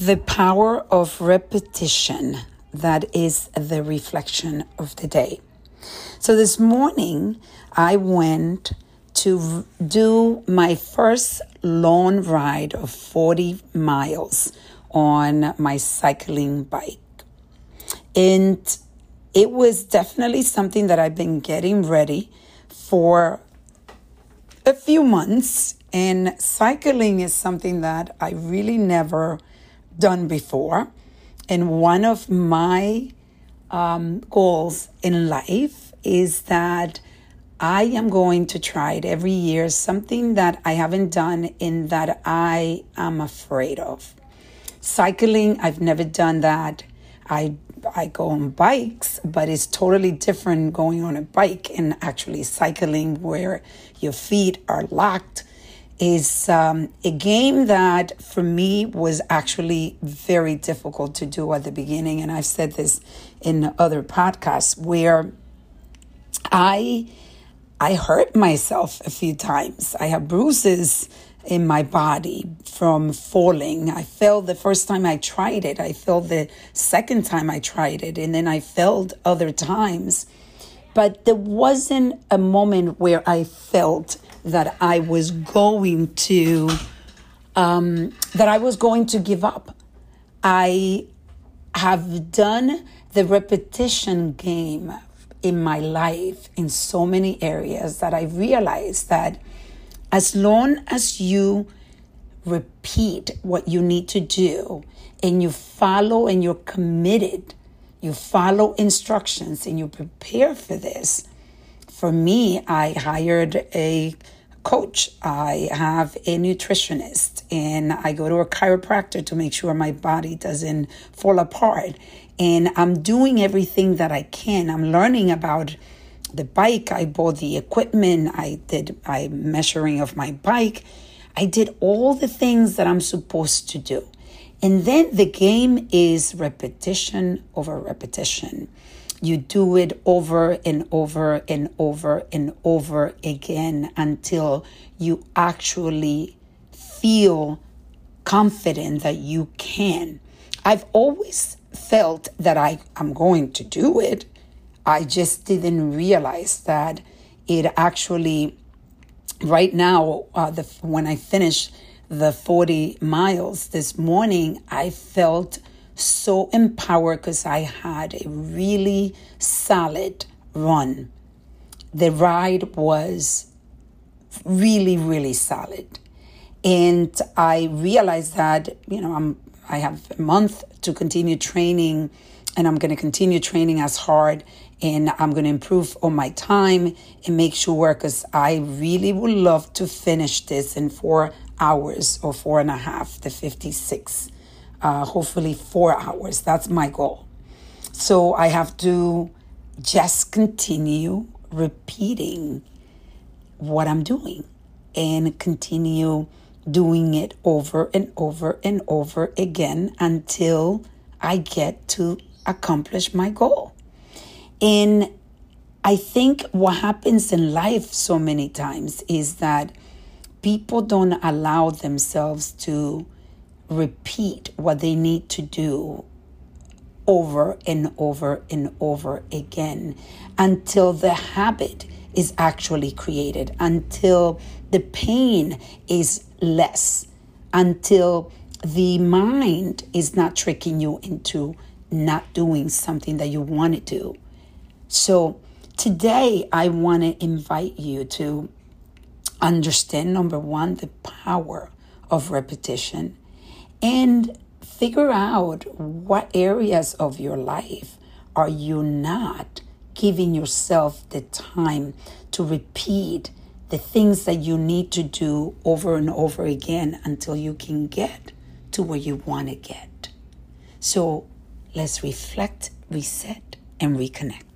The power of repetition, that is the reflection of the day. So this morning, I went to do my first long ride of 40 miles on my cycling bike. And it was definitely something that I've been getting ready for a few months. And cycling is something that I really never done before. And one of my um, goals in life is that I am going to try it every year, something that I haven't done in that I am afraid of. Cycling, I've never done that. I I go on bikes, but it's totally different going on a bike and actually cycling where your feet are locked is um, a game that for me was actually very difficult to do at the beginning. And I've said this in other podcasts where I I hurt myself a few times. I have bruises in my body from falling. I fell the first time I tried it. I fell the second time I tried it. And then I fell other times. But there wasn't a moment where I felt that I was going to um, that I was going to give up. I have done the repetition game in my life in so many areas that I realized that as long as you repeat what you need to do and you follow and you're committed, you follow instructions and you prepare for this. For me, I hired a coach, I have a nutritionist, and I go to a chiropractor to make sure my body doesn't fall apart. And I'm doing everything that I can. I'm learning about the bike. I bought the equipment. I did my measuring of my bike. I did all the things that I'm supposed to do. And then the game is repetition over repetition. You do it over and over and over and over again until you actually feel confident that you can. I've always felt that I am going to do it. I just didn't realize that it actually, right now, uh, the, when I finished the 40 miles this morning, I felt so empowered because I had a really solid run. The ride was really, really solid. And I realized that, you know, I'm I have a month to continue training and I'm going to continue training as hard and I'm going to improve on my time and make sure because I really would love to finish this in four hours or four and a half, the 56 uh, hopefully four hours. That's my goal. So I have to just continue repeating what I'm doing and continue doing it over and over and over again until I get to accomplish my goal. And I think what happens in life so many times is that people don't allow themselves to repeat what they need to do over and over and over again until the habit is actually created, until the pain is less, until the mind is not tricking you into not doing something that you want to do. So, today I want to invite you to understand number one, the power of repetition and figure out what areas of your life are you not giving yourself the time to repeat the things that you need to do over and over again until you can get to where you want to get. So let's reflect, reset, and reconnect.